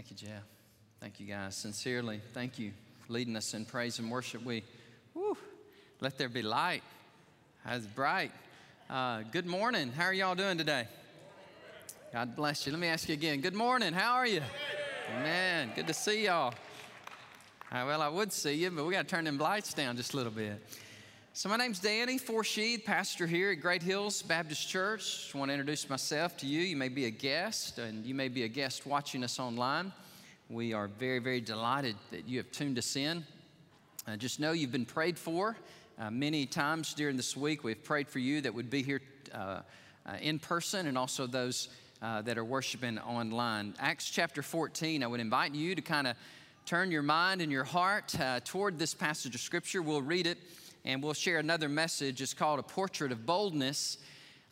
Thank you, Jeff. Thank you, guys. Sincerely, thank you leading us in praise and worship. We, whew, let there be light. It's bright. Uh, good morning. How are y'all doing today? God bless you. Let me ask you again. Good morning. How are you? Man, good to see y'all. Uh, well, I would see you, but we got to turn them lights down just a little bit. So, my name's Danny Forshee, pastor here at Great Hills Baptist Church. Just want to introduce myself to you. You may be a guest, and you may be a guest watching us online. We are very, very delighted that you have tuned us in. Uh, just know you've been prayed for. Uh, many times during this week, we've prayed for you that would be here uh, uh in person and also those uh, that are worshiping online. Acts chapter 14, I would invite you to kind of turn your mind and your heart uh, toward this passage of Scripture. We'll read it and we'll share another message. It's called A Portrait of Boldness.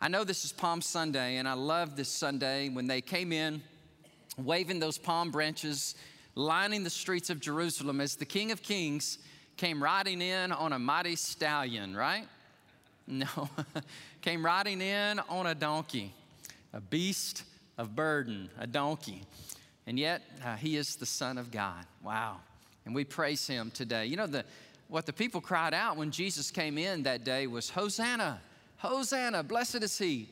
I know this is Palm Sunday, and I love this Sunday when they came in waving those palm branches, lining the streets of Jerusalem as the King of Kings came riding in on a mighty stallion, right? No, came riding in on a donkey, a beast of burden, a donkey. And yet, uh, he is the Son of God. Wow. And we praise him today. You know, the, what the people cried out when Jesus came in that day was, Hosanna, Hosanna, blessed is he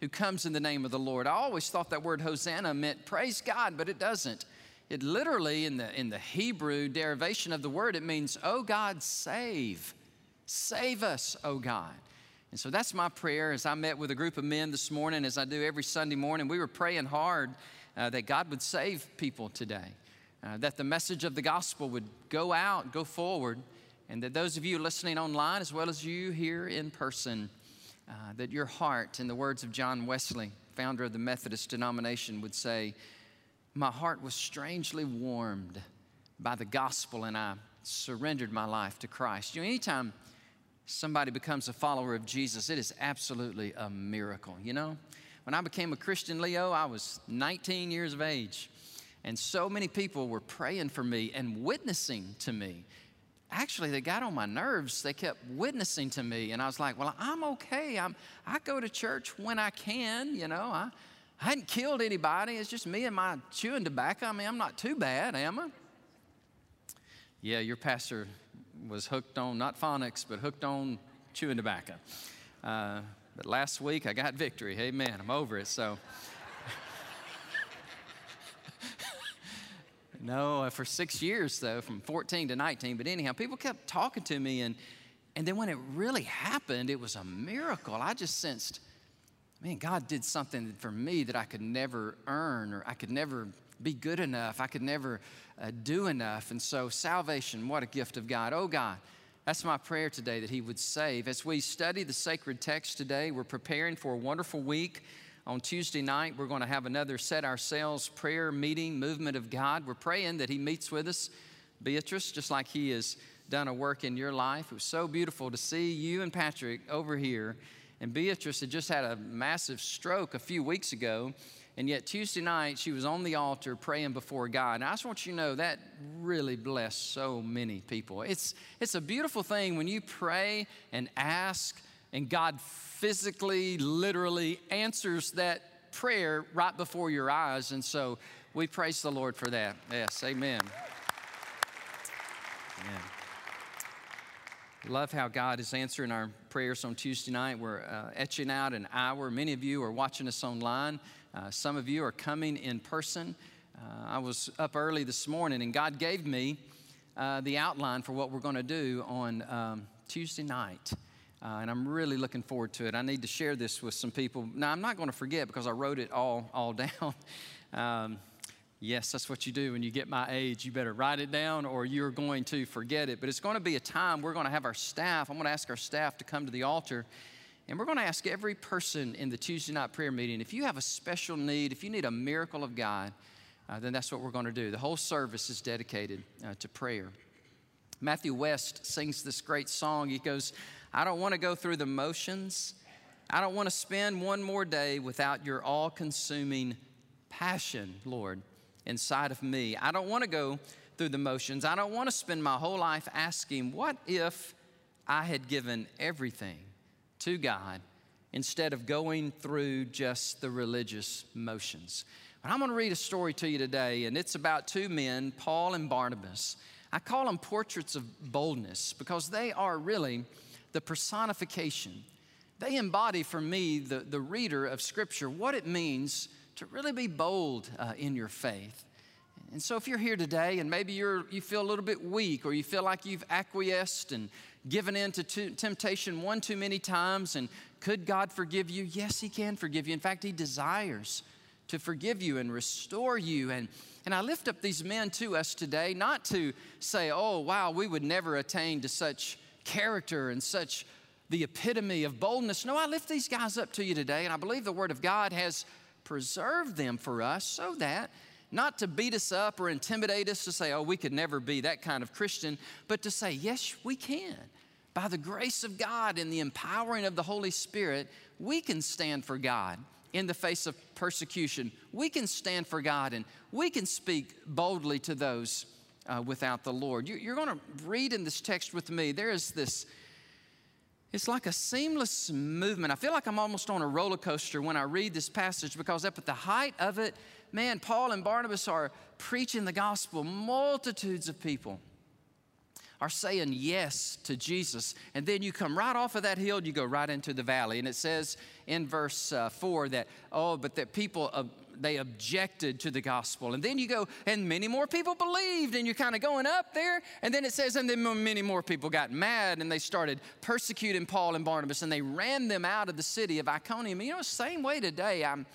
who comes in the name of the Lord. I always thought that word Hosanna meant praise God, but it doesn't. It literally, in the, in the Hebrew derivation of the word, it means, oh God, save. Save us, oh God. And so that's my prayer as I met with a group of men this morning, as I do every Sunday morning. We were praying hard uh, that God would save people today, uh, that the message of the gospel would go out, go forward, and that those of you listening online, as well as you here in person, uh, that your heart, in the words of John Wesley, founder of the Methodist denomination, would say, My heart was strangely warmed by the gospel, and I surrendered my life to Christ. You know, anytime somebody becomes a follower of Jesus, it is absolutely a miracle. You know, when I became a Christian, Leo, I was 19 years of age. And so many people were praying for me and witnessing to me actually they got on my nerves. They kept witnessing to me and i was like well i'm okay. I'm i go to church when i can you know. I, I hadn't killed anybody. It's just me and my chewing tobacco. I mean i'm not too bad am i? Yeah your pastor was hooked on not phonics but hooked on chewing tobacco. Uh, but last week i got victory. Amen. I'm over it. So No, uh, for six years, though, from 14 to 19. But anyhow, people kept talking to me, and, and then when it really happened, it was a miracle. I just sensed, man, God did something for me that I could never earn, or I could never be good enough. I could never uh, do enough. And so, salvation, what a gift of God. Oh, God. That's my prayer today that He would save. As we study the sacred text today, we're preparing for a wonderful week on Tuesday night, we're going to have another Set Ourselves prayer meeting, movement of God. We're praying that He meets with us, Beatrice, just like He has done a work in your life. It was so beautiful to see you and Patrick over here. And Beatrice had just had a massive stroke a few weeks ago. And yet, Tuesday night, she was on the altar praying before God. And I just want you to know that really blessed so many people. It's, it's a beautiful thing when you pray and ask, and God physically, literally answers that prayer right before your eyes. And so we praise the Lord for that. Yes, amen. Amen. Love how God is answering our prayers on Tuesday night. We're uh, etching out an hour. Many of you are watching us online. Uh, some of you are coming in person. Uh, I was up early this morning, and God gave me uh, the outline for what we're going to do on um, Tuesday night. Uh, and I'm really looking forward to it. I need to share this with some people. Now, I'm not going to forget because I wrote it all, all down. um, yes, that's what you do when you get my age. You better write it down or you're going to forget it. But it's going to be a time we're going to have our staff. I'm going to ask our staff to come to the altar. And we're going to ask every person in the Tuesday night prayer meeting if you have a special need, if you need a miracle of God, uh, then that's what we're going to do. The whole service is dedicated uh, to prayer. Matthew West sings this great song. He goes, I don't want to go through the motions. I don't want to spend one more day without your all consuming passion, Lord, inside of me. I don't want to go through the motions. I don't want to spend my whole life asking, what if I had given everything to God instead of going through just the religious motions. But I'm going to read a story to you today, and it's about two men, Paul and Barnabas. I call them portraits of boldness because they are really the personification. They embody for me, the, the reader of Scripture, what it means to really be bold uh, in your faith. And so, if you're here today and maybe you're, you feel a little bit weak or you feel like you've acquiesced and given in to temptation one too many times, and could God forgive you? Yes, He can forgive you. In fact, He desires to forgive you and restore you. And, and I lift up these men to us today, not to say, oh, wow, we would never attain to such character and such the epitome of boldness. No, I lift these guys up to you today, and I believe the Word of God has preserved them for us so that not to beat us up or intimidate us to say, oh, we could never be that kind of Christian, but to say, yes, we can. By the grace of God and the empowering of the Holy Spirit, we can stand for God in the face of persecution. We can stand for God and we can speak boldly to those uh, without the Lord. You, you're going to read in this text with me. There is this, it's like a seamless movement. I feel like I'm almost on a roller coaster when I read this passage because up at the height of it, man, Paul and Barnabas are preaching the gospel. Multitudes of people are saying yes to Jesus. And then you come right off of that hill and you go right into the valley. And it says in verse uh, 4 that, oh, but that people, they objected to the gospel. And then you go, and many more people believed, and you're kind of going up there. And then it says, and then many more people got mad and they started persecuting Paul and Barnabas and they ran them out of the city of Iconium. You know, same way today. I'm,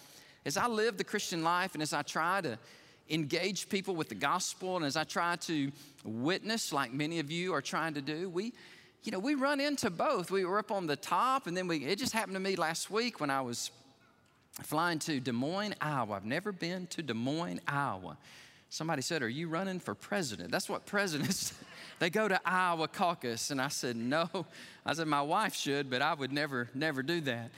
as I live the Christian life and as I try to engage people with the gospel and as I try to witness like many of you are trying to do, we you know, we run into both. We were up on the top and then we it just happened to me last week when I was flying to Des Moines, Iowa. I've never been to Des Moines, Iowa. Somebody said, "Are you running for president?" That's what presidents they go to Iowa caucus and I said, "No." I said my wife should, but I would never never do that.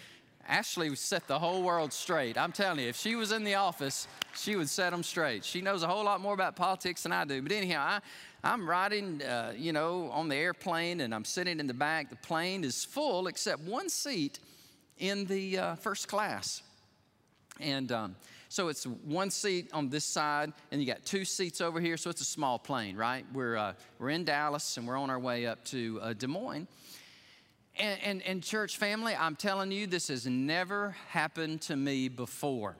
Ashley set the whole world straight. I'm telling you, if she was in the office, she would set them straight. She knows a whole lot more about politics than I do. But anyhow, I, I'm riding, uh, you know, on the airplane and I'm sitting in the back. The plane is full except one seat in the uh, first class. And um, so it's one seat on this side, and you got two seats over here. So it's a small plane, right? We're, uh, we're in Dallas and we're on our way up to uh, Des Moines. And, and, and, church family, I'm telling you, this has never happened to me before.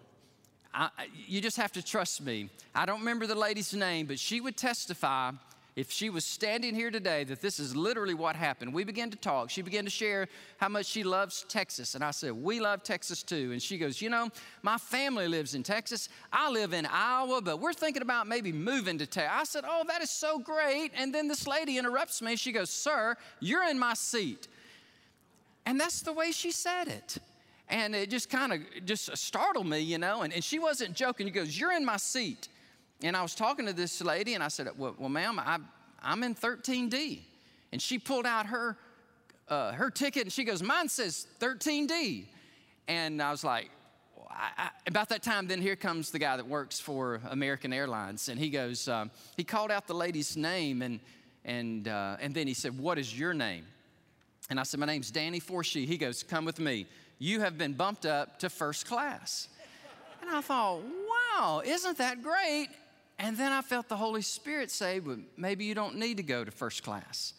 I, you just have to trust me. I don't remember the lady's name, but she would testify if she was standing here today that this is literally what happened. We began to talk. She began to share how much she loves Texas. And I said, We love Texas too. And she goes, You know, my family lives in Texas. I live in Iowa, but we're thinking about maybe moving to Texas. I said, Oh, that is so great. And then this lady interrupts me. She goes, Sir, you're in my seat. And that's the way she said it. And it just kind of just startled me, you know. And, and she wasn't joking. She goes, You're in my seat. And I was talking to this lady, and I said, Well, well ma'am, I, I'm in 13D. And she pulled out her, uh, her ticket, and she goes, Mine says 13D. And I was like, I, I, about that time, then here comes the guy that works for American Airlines, and he goes, um, he called out the lady's name, and and uh, and then he said, "What is your name?" And I said, My name's Danny Forshee. He goes, Come with me. You have been bumped up to first class. And I thought, Wow, isn't that great? And then I felt the Holy Spirit say, Well, maybe you don't need to go to first class.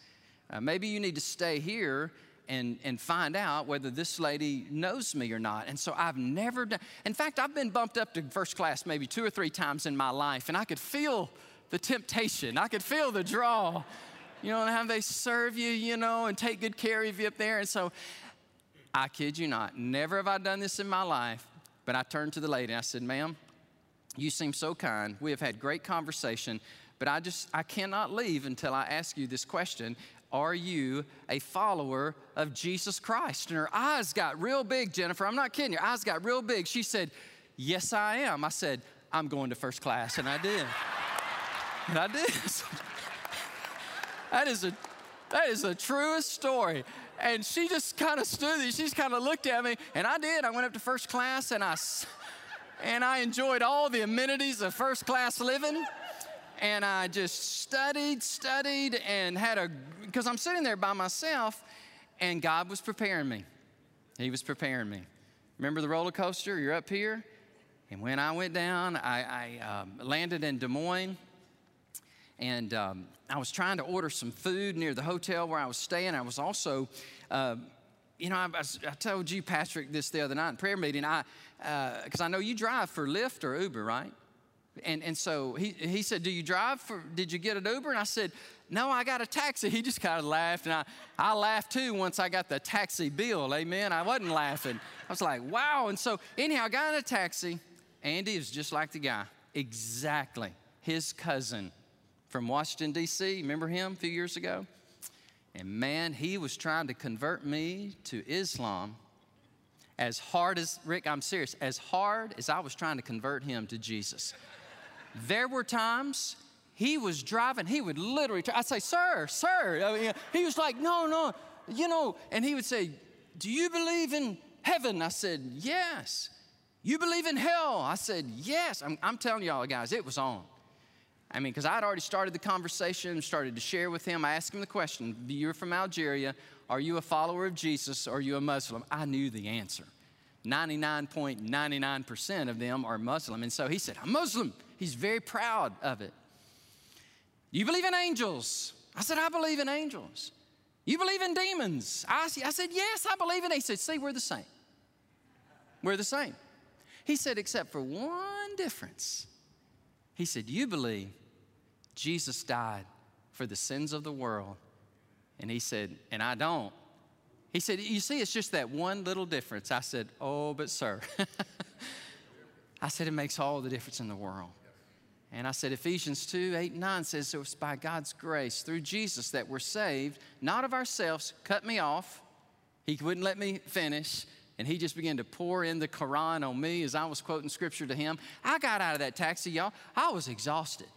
Uh, maybe you need to stay here and, and find out whether this lady knows me or not. And so I've never done, in fact, I've been bumped up to first class maybe two or three times in my life, and I could feel the temptation, I could feel the draw you know, and how they serve you, you know, and take good care of you up there. And so I kid you not, never have I done this in my life, but I turned to the lady and I said, ma'am, you seem so kind. We have had great conversation, but I just, I cannot leave until I ask you this question. Are you a follower of Jesus Christ? And her eyes got real big, Jennifer. I'm not kidding. Your eyes got real big. She said, Yes, I am. I said, I'm going to first class. And I did. and I did. That is a that is the truest story. And she just kind of stood there. She just kind of looked at me, and I did. I went up to first class, and I and I enjoyed all the amenities of first class living. And I just studied, studied, and had a because I'm sitting there by myself, and God was preparing me. He was preparing me. Remember the roller coaster? You're up here. And when I went down, I, I um, landed in Des Moines. And um, I was trying to order some food near the hotel where I was staying. I was also, uh, you know, I, I, told you, Patrick, this the other night in prayer meeting, I because uh, I know you drive for Lyft or Uber, right? And, and so he, he said, Do you drive for, did you get an Uber? And I said, No, I got a taxi. He just kind of laughed. And I, I laughed too once I got the taxi bill. Amen. I wasn't laughing. I was like, Wow. And so, anyhow, I got in a taxi. Andy is just like the guy, exactly his cousin from Washington, D.C. Remember him a few years ago? And man, he was trying to convert me to Islam as hard as, Rick, I'm serious, as hard as I was trying to convert him to Jesus. There were times he was driving, he would literally, I'd say, Sir, sir. I mean, he was like, No, no, you know, and he would say, Do you believe in heaven? I said, Yes. You believe in hell? I said, Yes. I'm, I'm telling y'all, guys, it was on. I mean, because I'd already started the conversation, started to share with him. I asked him the question You're from Algeria. Are you a follower of Jesus? Or are you a Muslim? I knew the answer. 99.99% of them are Muslim. And so he said, I'm Muslim. He's very proud of it. You believe in angels? I said, I believe in angels. You believe in demons? I, I said, Yes, I believe in. He said, See, we're the same. We're the same. He said, Except for one difference. He said, You believe Jesus died for the sins of the world. And he said, And I don't. He said, You see, it's just that one little difference. I said, Oh, but sir. I said, It makes all the difference in the world. And I said, Ephesians 2 8 and 9 says, So it's by God's grace through Jesus that we're saved, not of ourselves. Cut me off. He wouldn't let me finish. And he just began to pour in the Quran on me as I was quoting scripture to him. I got out of that taxi, y'all. I was exhausted.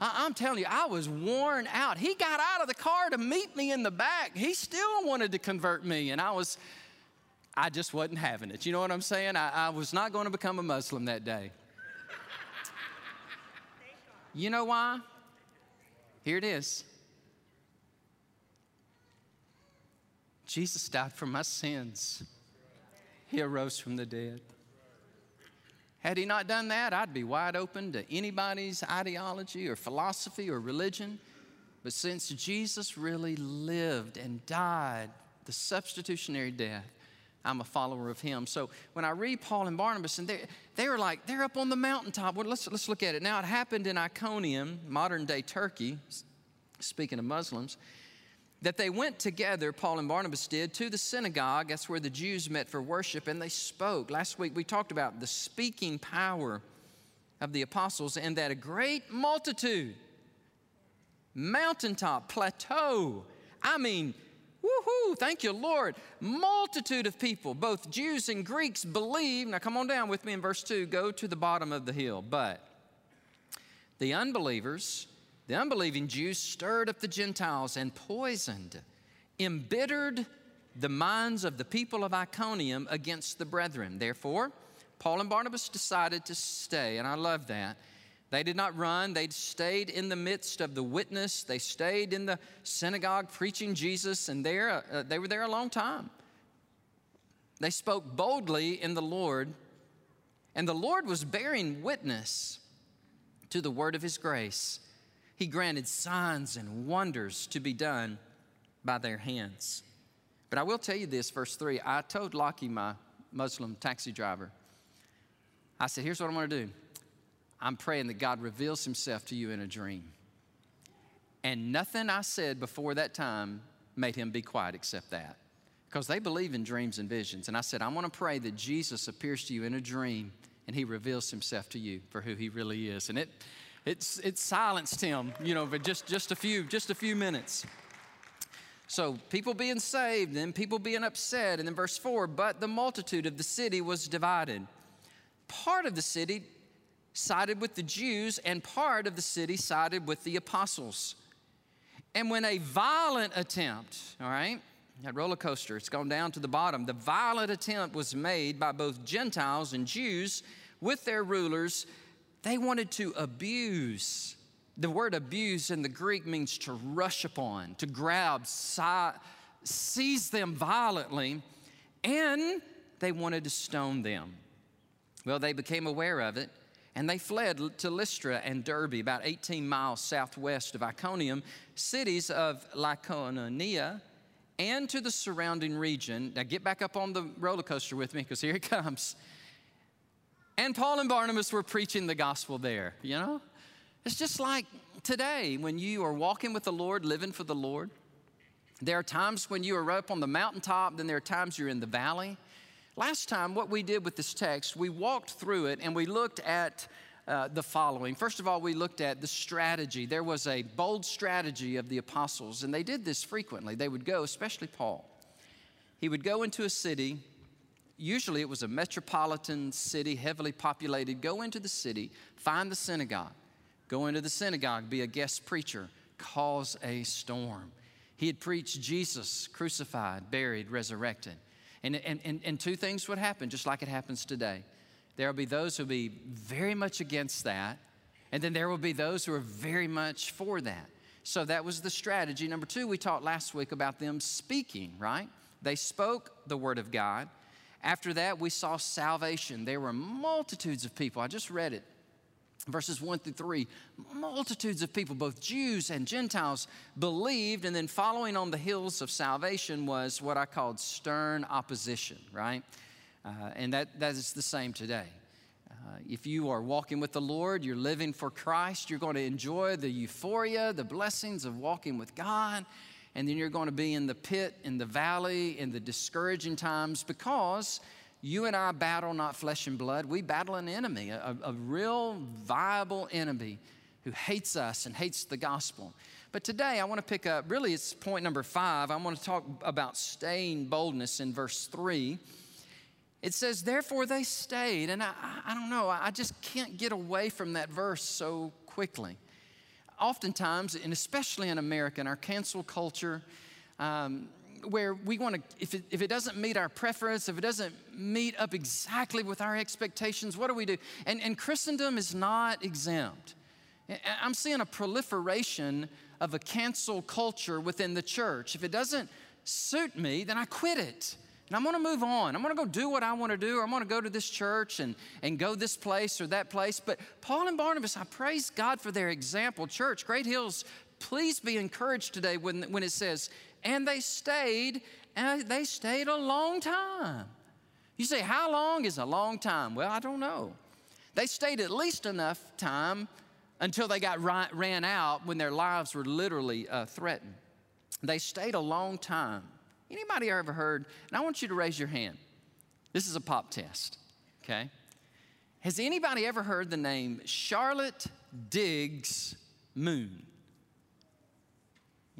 I, am telling you, I was worn out. He got out of the car to meet me in the back. He still wanted to convert me, and I was, I just wasn't having it. You know what I'm saying? I, I was not going to become a Muslim that day. You know why? Here it is. Jesus died for my sins. He arose from the dead. Had he not done that, I'd be wide open to anybody's ideology or philosophy or religion. But since Jesus really lived and died the substitutionary death, I'm a follower of him. So when I read Paul and Barnabas, and they, they were like, they're up on the mountaintop. Well, let's, let's look at it. Now, it happened in Iconium, modern day Turkey, speaking of Muslims that they went together, Paul and Barnabas did, to the synagogue. That's where the Jews met for worship, and they spoke. Last week we talked about the speaking power of the apostles and that a great multitude, mountaintop, plateau, I mean, woohoo, thank you, Lord. Multitude of people, both Jews and Greeks, believe. Now come on down with me in verse 2 go to the bottom of the hill. But the unbelievers, the unbelieving Jews stirred up the Gentiles and poisoned, embittered the minds of the people of Iconium against the brethren. Therefore, Paul and Barnabas decided to stay, and I love that. They did not run. They stayed in the midst of the witness. They stayed in the synagogue preaching Jesus, and there, uh, they were there a long time. They spoke boldly in the Lord, and the Lord was bearing witness to the word of his grace he granted signs and wonders to be done by their hands. But I will tell you this, verse 3. I told Lockie, my Muslim taxi driver, I said, Here's what I'm going to do. I'm praying that God reveals himself to you in a dream. And nothing I said before that time made him be quiet except that. Because they believe in dreams and visions. And I said, I want to pray that Jesus appears to you in a dream and he reveals himself to you for who he really is. And it, it's, it silenced him, you know, for just, just, a few, just a few minutes. So people being saved, and people being upset. And then verse 4 But the multitude of the city was divided. Part of the city sided with the Jews, and part of the city sided with the apostles. And when a violent attempt, all right, that roller coaster, it's gone down to the bottom. The violent attempt was made by both Gentiles and Jews with their rulers they wanted to abuse. The word abuse in the Greek means to rush upon, to grab, seize them violently. and they wanted to stone them. Well, they became aware of it and they fled to Lystra and Derbe, about 18 miles southwest of Iconium, cities of Lycaonia, and to the surrounding region. Now get back up on the roller coaster with me because here it comes. And Paul and Barnabas were preaching the gospel there, you know? It's just like today when you are walking with the Lord, living for the Lord. There are times when you are up on the mountaintop, then there are times you're in the valley. Last time, what we did with this text, we walked through it and we looked at uh, the following. First of all, we looked at the strategy. There was a bold strategy of the apostles, and they did this frequently. They would go, especially Paul, he would go into a city. Usually it was a metropolitan city, heavily populated. Go into the city, find the synagogue, go into the synagogue, be a guest preacher, cause a storm. He had preached Jesus crucified, buried, resurrected. And, and, and, and two things would happen, just like it happens today. There will be those who will be very much against that, and then there will be those who are very much for that. So that was the strategy. Number two, we talked last week about them speaking, right? They spoke the word of God. After that, we saw salvation. There were multitudes of people. I just read it verses 1 through 3 multitudes of people both jews and gentiles believed and then following on the hills of salvation was what i called stern opposition right uh, and that, that is the same today uh, if you are walking with the lord you're living for christ you're going to enjoy the euphoria the blessings of walking with god and then you're going to be in the pit in the valley in the discouraging times because you and I battle not flesh and blood. We battle an enemy, a, a real viable enemy who hates us and hates the gospel. But today I want to pick up, really, it's point number five. I want to talk about staying boldness in verse three. It says, Therefore they stayed. And I, I don't know, I just can't get away from that verse so quickly. Oftentimes, and especially in America, in our cancel culture, um, where we want to, if it, if it doesn't meet our preference, if it doesn't meet up exactly with our expectations, what do we do? And, and Christendom is not exempt. I'm seeing a proliferation of a cancel culture within the church. If it doesn't suit me, then I quit it. And I'm gonna move on. I'm gonna go do what I wanna do, or I'm gonna go to this church and, and go this place or that place. But Paul and Barnabas, I praise God for their example. Church, Great Hills, please be encouraged today when, when it says, and they stayed, and they stayed a long time. You say, How long is a long time? Well, I don't know. They stayed at least enough time until they got ran out when their lives were literally uh, threatened. They stayed a long time. Anybody ever heard? And I want you to raise your hand. This is a pop test, okay? Has anybody ever heard the name Charlotte Diggs Moon?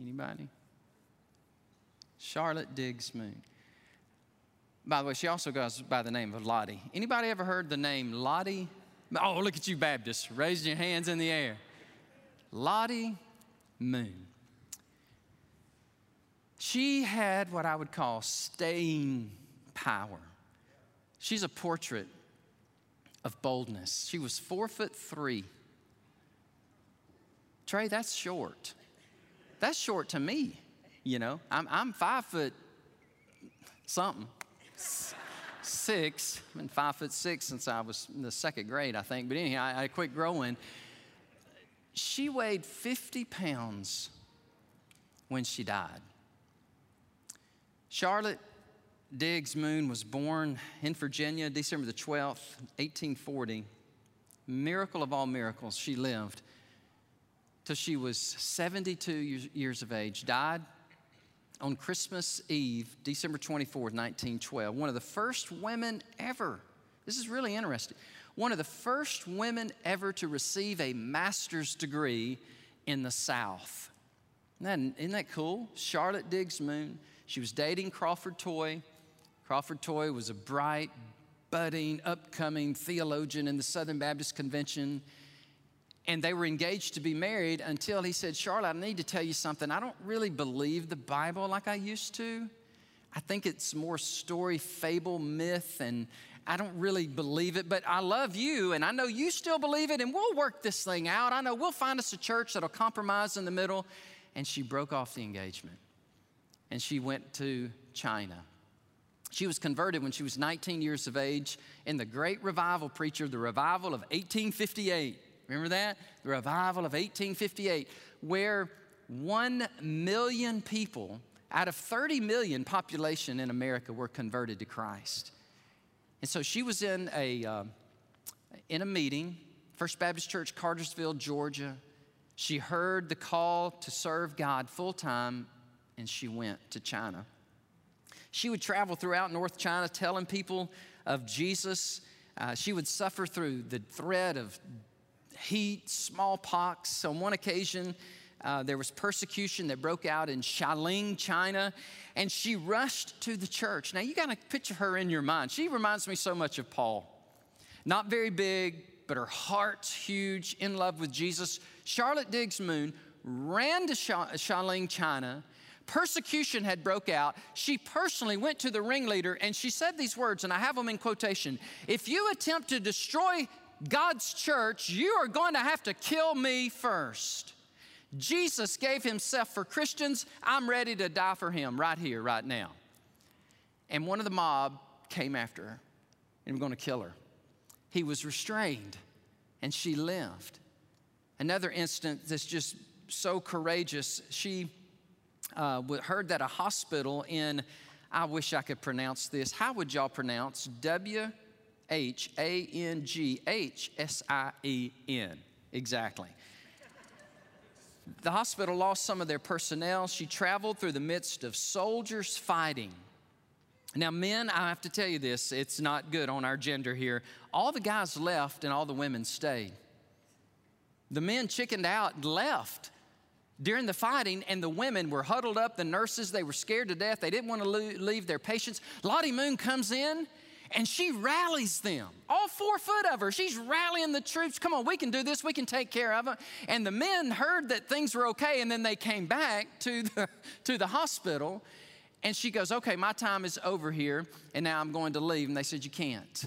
Anybody? Charlotte Diggs Moon. By the way, she also goes by the name of Lottie. Anybody ever heard the name Lottie? Oh, look at you, Baptists, raising your hands in the air. Lottie Moon. She had what I would call staying power. She's a portrait of boldness. She was four foot three. Trey, that's short. That's short to me. You know, I'm, I'm five foot something, six. I've been five foot six since I was in the second grade, I think. But anyhow, I, I quit growing. She weighed 50 pounds when she died. Charlotte Diggs Moon was born in Virginia, December the 12th, 1840. Miracle of all miracles, she lived till she was 72 years of age, died on Christmas Eve, December 24, 1912, one of the first women ever, this is really interesting, one of the first women ever to receive a master's degree in the South. Isn't that, isn't that cool? Charlotte Diggs Moon. She was dating Crawford Toy. Crawford Toy was a bright, budding, upcoming theologian in the Southern Baptist Convention and they were engaged to be married until he said, Charlotte, I need to tell you something. I don't really believe the Bible like I used to. I think it's more story, fable, myth, and I don't really believe it, but I love you, and I know you still believe it, and we'll work this thing out. I know we'll find us a church that'll compromise in the middle. And she broke off the engagement, and she went to China. She was converted when she was 19 years of age in the great revival preacher, the revival of 1858. Remember that? The revival of 1858, where 1 million people out of 30 million population in America were converted to Christ. And so she was in a, uh, in a meeting, First Baptist Church, Cartersville, Georgia. She heard the call to serve God full time, and she went to China. She would travel throughout North China telling people of Jesus. Uh, she would suffer through the threat of heat, smallpox. On one occasion, uh, there was persecution that broke out in Xialing, China, and she rushed to the church. Now, you got to picture her in your mind. She reminds me so much of Paul. Not very big, but her heart's huge, in love with Jesus. Charlotte Diggs Moon ran to Xialing, China, persecution had broke out she personally went to the ringleader and she said these words and i have them in quotation if you attempt to destroy god's church you are going to have to kill me first. Jesus gave himself for christians. I'm ready to die for him right here right now. And one of the mob came after her and were going to kill her. He was restrained and she lived another instance that's just so courageous. She uh, heard that a hospital in, I wish I could pronounce this. How would y'all pronounce W H A N G H S I E N? Exactly. The hospital lost some of their personnel. She traveled through the midst of soldiers fighting. Now, men, I have to tell you this, it's not good on our gender here. All the guys left and all the women stayed. The men chickened out and left during the fighting, and the women were huddled up. The nurses, they were scared to death. They didn't want to leave their patients. Lottie Moon comes in and she rallies them. All four foot of her. She's rallying the troops. Come on, we can do this. We can take care of them. And the men heard that things were okay, and then they came back to the, to the hospital. And she goes, Okay, my time is over here, and now I'm going to leave. And they said, You can't.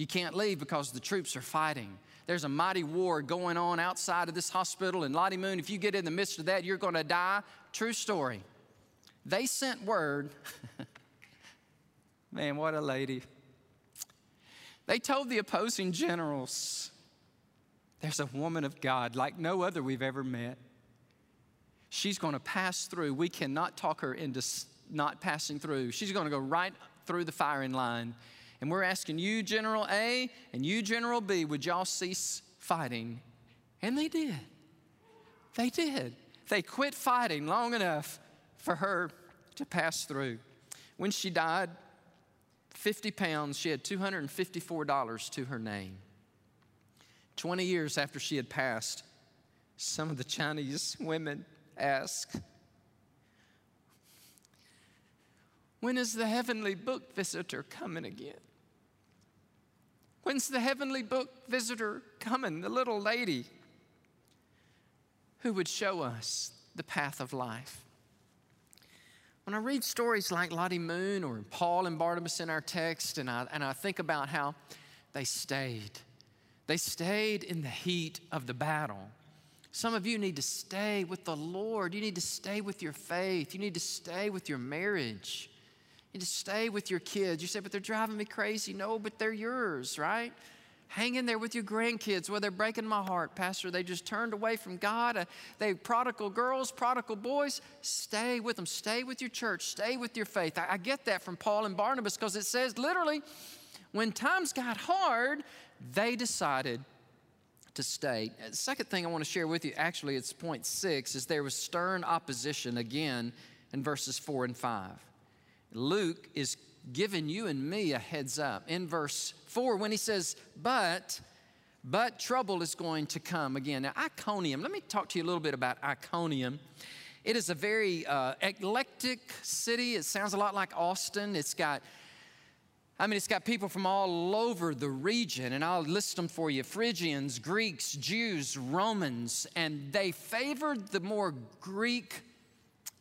You can't leave because the troops are fighting. There's a mighty war going on outside of this hospital. And Lottie Moon, if you get in the midst of that, you're going to die. True story. They sent word. Man, what a lady. They told the opposing generals, there's a woman of God like no other we've ever met. She's going to pass through. We cannot talk her into not passing through. She's going to go right through the firing line. And we're asking you, General A, and you, General B, would y'all cease fighting? And they did. They did. They quit fighting long enough for her to pass through. When she died, 50 pounds, she had $254 to her name. 20 years after she had passed, some of the Chinese women asked, When is the heavenly book visitor coming again? When's the heavenly book visitor coming? The little lady who would show us the path of life. When I read stories like Lottie Moon or Paul and Barnabas in our text, and I, and I think about how they stayed, they stayed in the heat of the battle. Some of you need to stay with the Lord. You need to stay with your faith. You need to stay with your marriage. You just stay with your kids. You say, but they're driving me crazy. No, but they're yours, right? Hang in there with your grandkids. Well, they're breaking my heart, Pastor. They just turned away from God. Uh, they prodigal girls, prodigal boys. Stay with them. Stay with your church. Stay with your faith. I, I get that from Paul and Barnabas because it says literally, when times got hard, they decided to stay. Uh, second thing I want to share with you, actually, it's point six, is there was stern opposition again in verses four and five. Luke is giving you and me a heads up. In verse 4, when he says, But, but trouble is going to come again. Now, Iconium, let me talk to you a little bit about Iconium. It is a very uh, eclectic city. It sounds a lot like Austin. It's got I mean, it's got people from all over the region, and I'll list them for you Phrygians, Greeks, Jews, Romans, and they favored the more Greek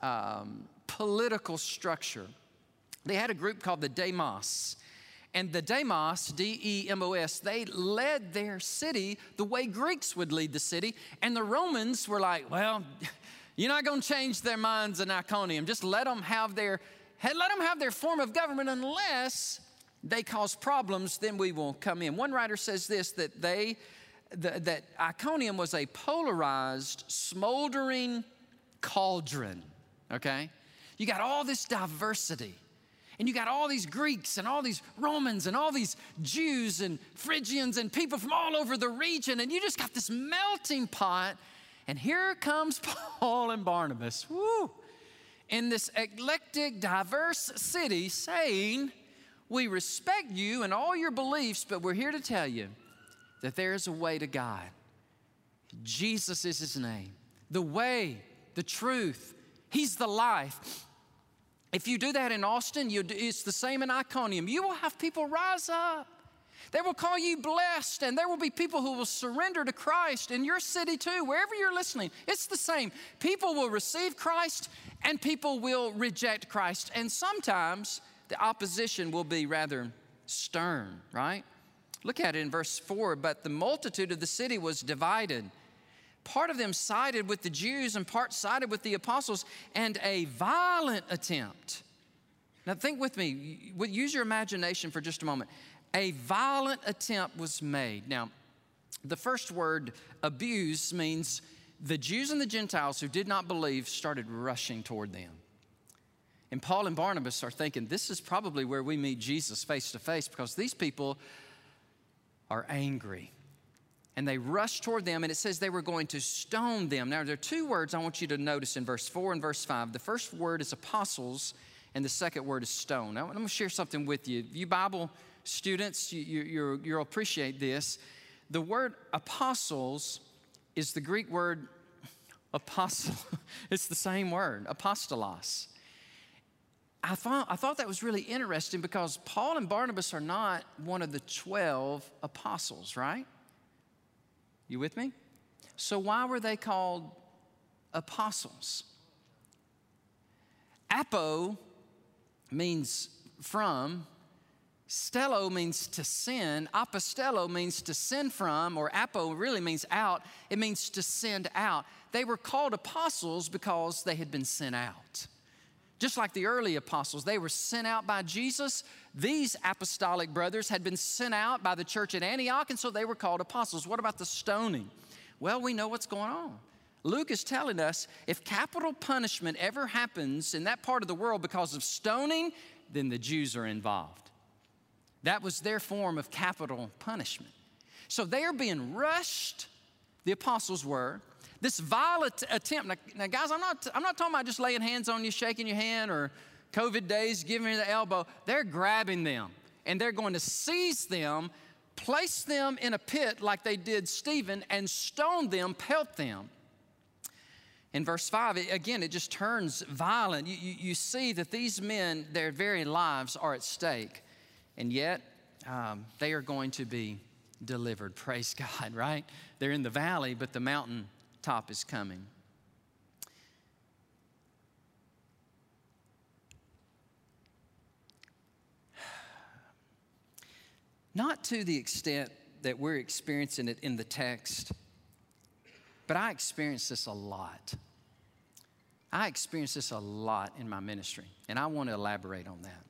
um, political structure they had a group called the Demos. And the Demos, D E M O S, they led their city the way Greeks would lead the city. And the Romans were like, well, you're not going to change their minds in Iconium. Just let them have their let them have their form of government unless they cause problems, then we will come in. One writer says this that they the, that Iconium was a polarized, smoldering cauldron. Okay? You got all this diversity. And you got all these Greeks and all these Romans and all these Jews and Phrygians and people from all over the region. And you just got this melting pot. And here comes Paul and Barnabas. Woo! In this eclectic, diverse city saying, We respect you and all your beliefs, but we're here to tell you that there is a way to God. Jesus is his name, the way, the truth. He's the life. If you do that in Austin, you, it's the same in Iconium. You will have people rise up. They will call you blessed, and there will be people who will surrender to Christ in your city too, wherever you're listening. It's the same. People will receive Christ, and people will reject Christ. And sometimes the opposition will be rather stern, right? Look at it in verse 4 But the multitude of the city was divided. Part of them sided with the Jews and part sided with the apostles, and a violent attempt. Now, think with me, use your imagination for just a moment. A violent attempt was made. Now, the first word, abuse, means the Jews and the Gentiles who did not believe started rushing toward them. And Paul and Barnabas are thinking, this is probably where we meet Jesus face to face because these people are angry. And they rushed toward them, and it says they were going to stone them. Now, there are two words I want you to notice in verse 4 and verse 5. The first word is apostles, and the second word is stone. Now, I'm going to share something with you. You Bible students, you, you, you'll appreciate this. The word apostles is the Greek word apostle, it's the same word, apostolos. I thought, I thought that was really interesting because Paul and Barnabas are not one of the 12 apostles, right? You with me? So, why were they called apostles? Apo means from, Stello means to send. Apostello means to send from, or apo really means out. It means to send out. They were called apostles because they had been sent out. Just like the early apostles, they were sent out by Jesus. These apostolic brothers had been sent out by the church at Antioch, and so they were called apostles. What about the stoning? Well, we know what's going on. Luke is telling us if capital punishment ever happens in that part of the world because of stoning, then the Jews are involved. That was their form of capital punishment. So they are being rushed, the apostles were, this violent attempt. Now, now, guys, I'm not, I'm not talking about just laying hands on you, shaking your hand, or COVID days, giving you the elbow. They're grabbing them and they're going to seize them, place them in a pit like they did Stephen, and stone them, pelt them. In verse 5, it, again, it just turns violent. You, you, you, see that these men, their very lives are at stake, and yet um, they are going to be delivered. Praise God, right? They're in the valley, but the mountain top is coming. Not to the extent that we're experiencing it in the text, but I experience this a lot. I experience this a lot in my ministry, and I want to elaborate on that.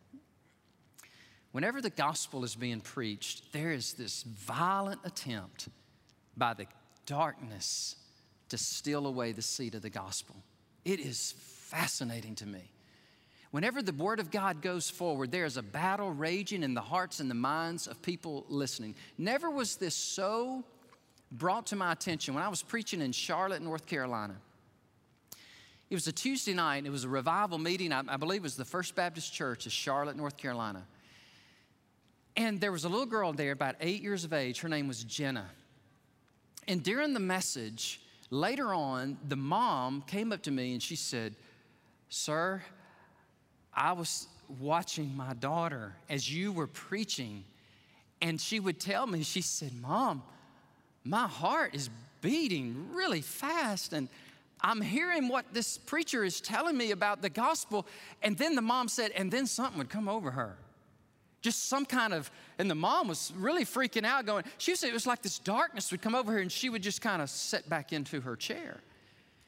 Whenever the gospel is being preached, there is this violent attempt by the darkness to steal away the seed of the gospel. It is fascinating to me. Whenever the Word of God goes forward, there is a battle raging in the hearts and the minds of people listening. Never was this so brought to my attention when I was preaching in Charlotte, North Carolina. It was a Tuesday night, it was a revival meeting. I, I believe it was the First Baptist Church of Charlotte, North Carolina. And there was a little girl there, about eight years of age. Her name was Jenna. And during the message, Later on, the mom came up to me and she said, Sir, I was watching my daughter as you were preaching. And she would tell me, she said, Mom, my heart is beating really fast. And I'm hearing what this preacher is telling me about the gospel. And then the mom said, and then something would come over her just some kind of, and the mom was really freaking out, going, she said it was like this darkness would come over her and she would just kind of sit back into her chair.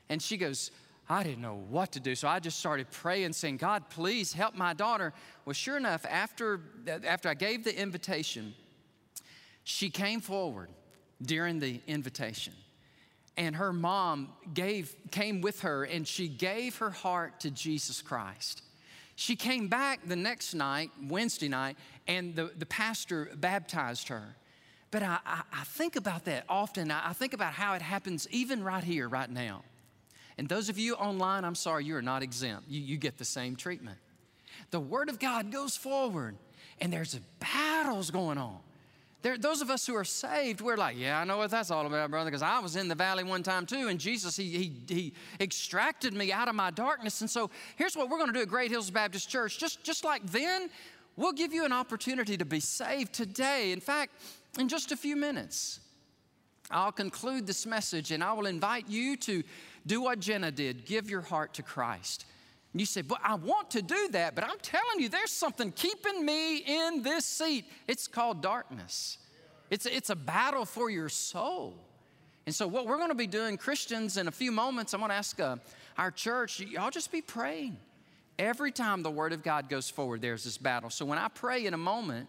And she goes, I didn't know what to do. So I just started praying, saying, God, please help my daughter. Well, sure enough, after, after I gave the invitation, she came forward during the invitation. And her mom gave, came with her and she gave her heart to Jesus Christ. She came back the next night, Wednesday night, and the, the pastor baptized her. But I, I, I think about that often. I, I think about how it happens even right here, right now. And those of you online, I'm sorry, you are not exempt. You, you get the same treatment. The Word of God goes forward, and there's battles going on. There, those of us who are saved, we're like, yeah, I know what that's all about, brother, because I was in the valley one time too, and Jesus, he, he, he extracted me out of my darkness. And so here's what we're going to do at Great Hills Baptist Church. Just, just like then, we'll give you an opportunity to be saved today. In fact, in just a few minutes, I'll conclude this message and I will invite you to do what Jenna did give your heart to Christ. And you say, but I want to do that, but I'm telling you, there's something keeping me in this seat. It's called darkness. It's, it's a battle for your soul. And so, what we're going to be doing, Christians, in a few moments, I'm going to ask uh, our church, y'all just be praying. Every time the Word of God goes forward, there's this battle. So, when I pray in a moment,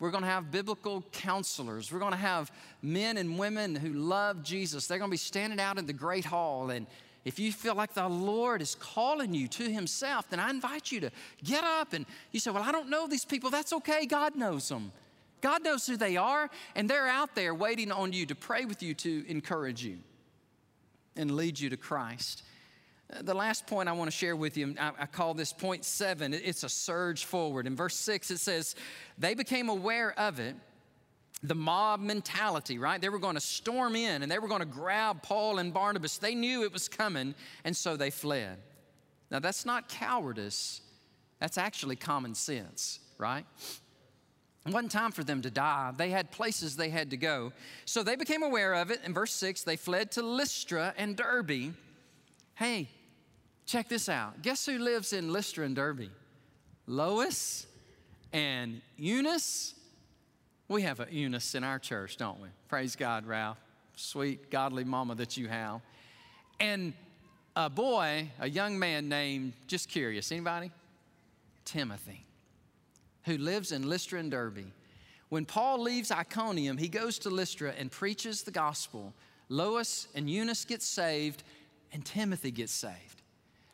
we're going to have biblical counselors. We're going to have men and women who love Jesus. They're going to be standing out in the great hall. And if you feel like the Lord is calling you to Himself, then I invite you to get up and you say, Well, I don't know these people. That's okay. God knows them. God knows who they are, and they're out there waiting on you to pray with you to encourage you and lead you to Christ. Uh, the last point I want to share with you, I, I, call this point seven. It's a surge forward. In verse six, it says, They became aware of it, the mob mentality, right? They were going to storm in and they were going to grab Paul and Barnabas. They knew it was coming, and so they fled. Now, that's not cowardice, that's actually common sense, right? It wasn't time for them to die. They had places they had to go. So they became aware of it. In verse 6, they fled to Lystra and Derbe. Hey, Check this out. Guess who lives in Lystra and Derbe? Lois and Eunice. We have a Eunice in our church, don't we? Praise God, Ralph. Sweet, godly mama that you have. And a boy, a young man named, just curious, anybody? Timothy, who lives in Lystra and Derbe. When Paul leaves Iconium, he goes to Lystra and preaches the gospel. Lois and Eunice get saved, and Timothy gets saved.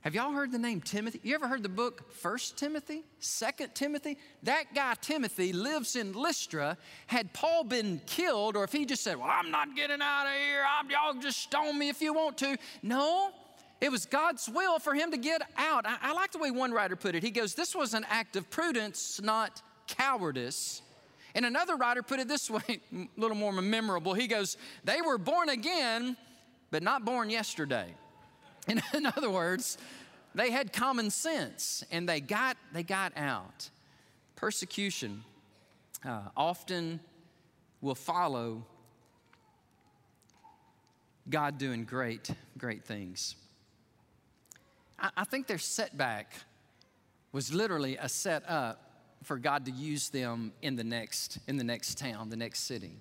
Have y'all heard the name Timothy? You ever heard the book First Timothy, Second Timothy? That guy Timothy lives in Lystra. Had Paul been killed, or if he just said, "Well, I'm not getting out of here. I'm, y'all just stone me if you want to," no, it was God's will for him to get out. I, I like the way one writer put it. He goes, "This was an act of prudence, not cowardice." And another writer put it this way, a little more memorable. He goes, "They were born again, but not born yesterday." In, in other words, they had common sense and they got, they got out. Persecution uh, often will follow God doing great, great things. I, I think their setback was literally a set up for God to use them in the next, in the next town, the next city.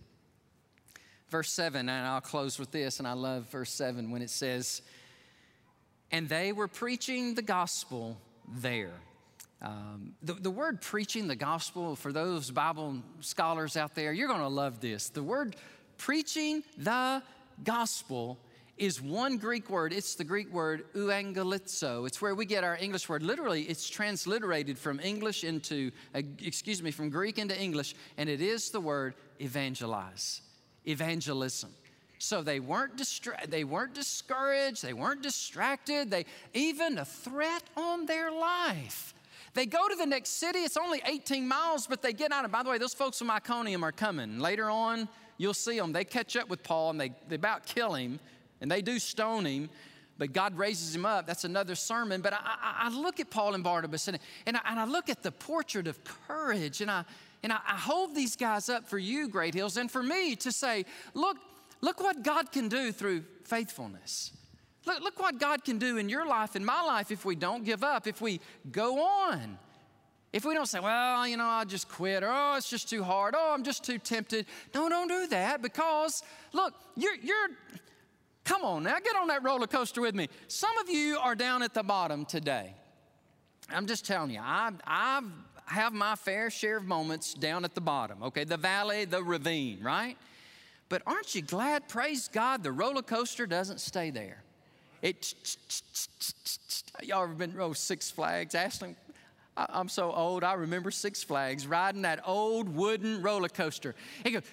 Verse 7, and I'll close with this, and I love verse 7 when it says, and they were preaching the gospel there. Um, the, the word preaching the gospel, for those Bible scholars out there, you're going to love this. The word preaching the gospel is one Greek word. It's the Greek word euangelizo. It's where we get our English word. Literally, it's transliterated from English into, uh, excuse me, from Greek into English, and it is the word evangelize, evangelism. So they weren't, distra- they weren't discouraged, they weren't distracted, they even a threat on their life. They go to the next city, it's only 18 miles, but they get out. And by the way, those folks from Iconium are coming. Later on, you'll see them. They catch up with Paul and they, they about kill him, and they do stone him, but God raises him up. That's another sermon. But I, I, I look at Paul and Barnabas and, and I, and, I, look at the portrait of courage, and I, and I, I hold these guys up for you, Great Hills, and for me to say, look, Look what God can do through faithfulness. Look, look what God can do in your life, in my life, if we don't give up, if we go on. If we don't say, well, you know, I'll just quit, or oh, it's just too hard, oh, I'm just too tempted. No, don't do that because, look, you're, you're Come on now, get on that roller coaster with me. Some of you are down at the bottom today. I'm just telling you, I, I have my fair share of moments down at the bottom, okay? The valley, the ravine, right? But aren't you glad, praise God, the roller coaster doesn't stay there? It, y'all ever been, oh, Six Flags? Ashley, I'm so old, I remember Six Flags riding that old wooden roller coaster. It goes,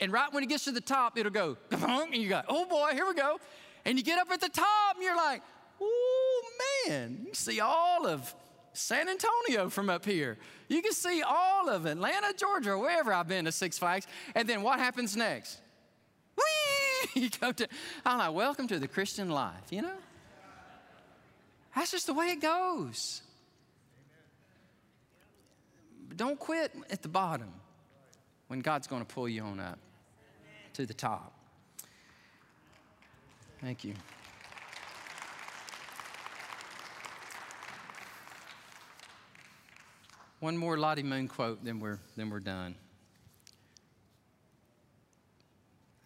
and right when it gets to the top, it'll go, and you go, oh boy, here we go. And you get up at the top, and you're like, oh man, you see all of San Antonio from up here. You can see all of Atlanta, Georgia, or wherever I've been to Six Flags. And then what happens next? Whee! You come to, I'm like, welcome to the Christian life, you know? That's just the way it goes. But don't quit at the bottom when God's going to pull you on up to the top. Thank you. One more Lottie Moon quote, then we're, then we're done.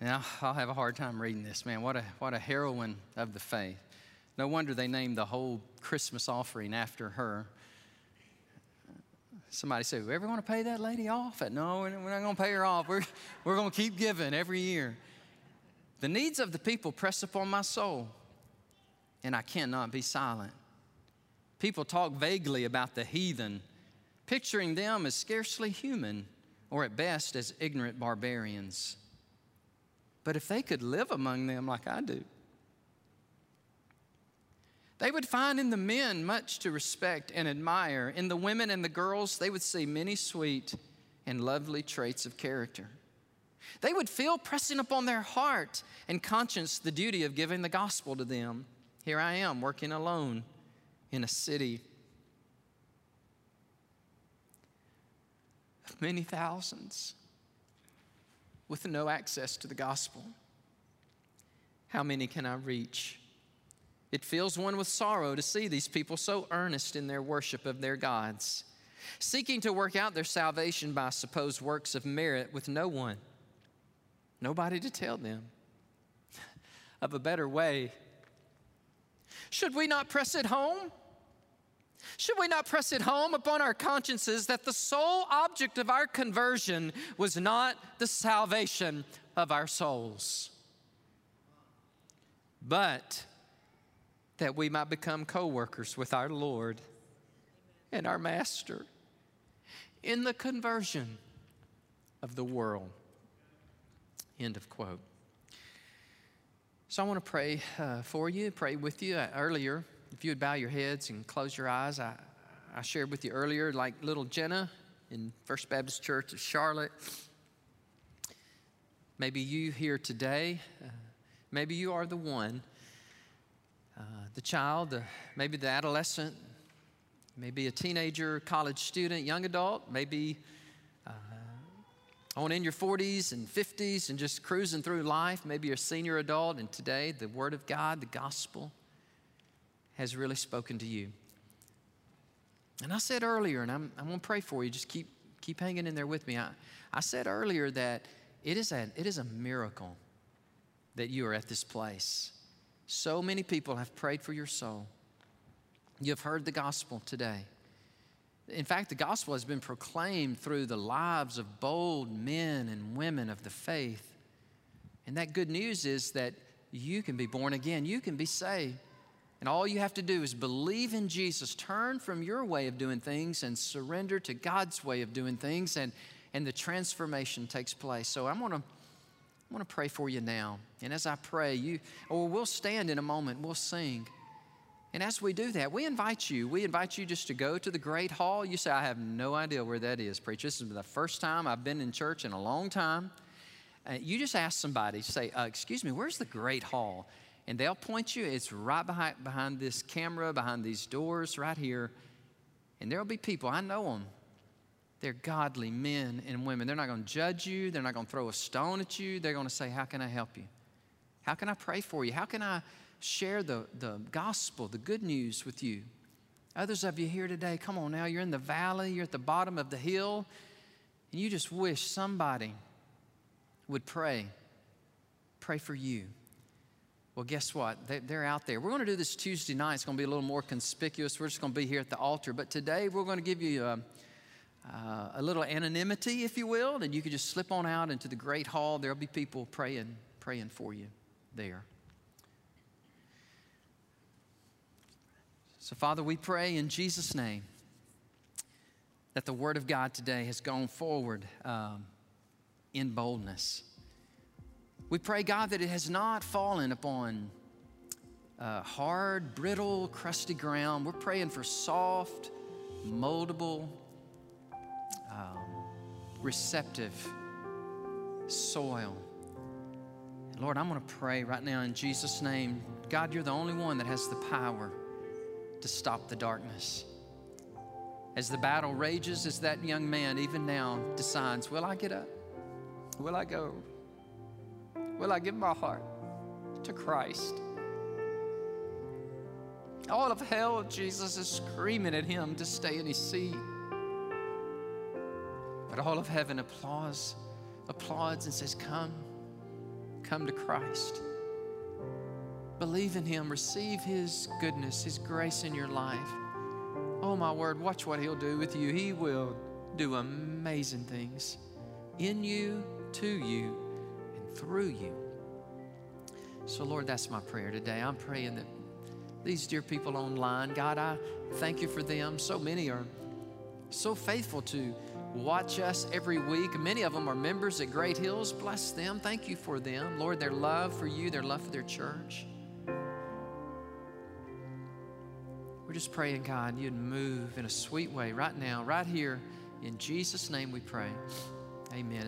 Now, I'll have a hard time reading this, man. What a, what a heroine of the faith. No wonder they named the whole Christmas offering after her. Somebody said, "We ever want to pay that lady off?" No, we're not going to pay her off. We're, we're going to keep giving every year. The needs of the people press upon my soul, and I cannot be silent. People talk vaguely about the heathen picturing them as scarcely human or at best as ignorant barbarians. But if they could live among them like I do, they would find in the men much to respect and admire. In the women and the girls, they would see many sweet and lovely traits of character. They would feel pressing upon their heart and conscience the duty of giving the gospel to them. Here I am working alone in a city many thousands with no access to the gospel. How many can I reach? It fills one with sorrow to see these people so earnest in their worship of their gods, seeking to work out their salvation by supposed works of merit with no one, nobody to tell them of a better way. Should we not press it home? Should we not press it home upon our consciences that the sole object of our conversion was not the salvation of our souls, but that we might become co workers with our Lord and our Master in the conversion of the world? End of quote. So I want to pray uh, for you, pray with you. Uh, earlier, if you would bow your heads and close your eyes, I, I shared with you earlier, like little Jenna in First Baptist Church of Charlotte. Maybe you here today, uh, maybe you are the one, uh, the child, uh, maybe the adolescent, maybe a teenager, college student, young adult, maybe uh, on in your 40s and 50s and just cruising through life. Maybe you're a senior adult, and today the Word of God, the gospel, has really spoken to you. And I said earlier, and I'm, I'm going to pray for you, just keep, keep hanging in there with me. I, I said earlier that it is, a, it is a miracle that you are at this place. So many people have prayed for your soul. You have heard the gospel today. In fact, the gospel has been proclaimed through the lives of bold men and women of the faith. And that good news is that you can be born again, you can be saved. And all you have to do is believe in Jesus, turn from your way of doing things and surrender to God's way of doing things, and, and the transformation takes place. So I'm gonna, I'm gonna pray for you now. And as I pray, you or we'll stand in a moment, we'll sing. And as we do that, we invite you, we invite you just to go to the great hall. You say, I have no idea where that is, preacher. This is the first time I've been in church in a long time. Uh, you just ask somebody, say, uh, Excuse me, where's the great hall? And they'll point you. It's right behind, behind this camera, behind these doors, right here. And there'll be people, I know them. They're godly men and women. They're not going to judge you, they're not going to throw a stone at you. They're going to say, How can I help you? How can I pray for you? How can I share the, the gospel, the good news with you? Others of you here today, come on now, you're in the valley, you're at the bottom of the hill, and you just wish somebody would pray pray for you. Well, guess what? They're out there. We're going to do this Tuesday night. It's going to be a little more conspicuous. We're just going to be here at the altar. But today, we're going to give you a, uh, a little anonymity, if you will, and you can just slip on out into the great hall. There'll be people praying, praying for you there. So, Father, we pray in Jesus' name that the Word of God today has gone forward um, in boldness. We pray, God, that it has not fallen upon uh, hard, brittle, crusty ground. We're praying for soft, moldable, um, receptive soil. Lord, I'm going to pray right now in Jesus' name. God, you're the only one that has the power to stop the darkness. As the battle rages, as that young man even now decides, Will I get up? Will I go? Will I give my heart to Christ? All of hell, Jesus is screaming at him to stay in his seat. But all of heaven applauds, applauds and says, Come, come to Christ. Believe in him, receive his goodness, his grace in your life. Oh, my word, watch what he'll do with you. He will do amazing things in you, to you, through you. So, Lord, that's my prayer today. I'm praying that these dear people online, God, I thank you for them. So many are so faithful to watch us every week. Many of them are members at Great Hills. Bless them. Thank you for them. Lord, their love for you, their love for their church. We're just praying, God, you'd move in a sweet way right now, right here. In Jesus' name we pray. Amen.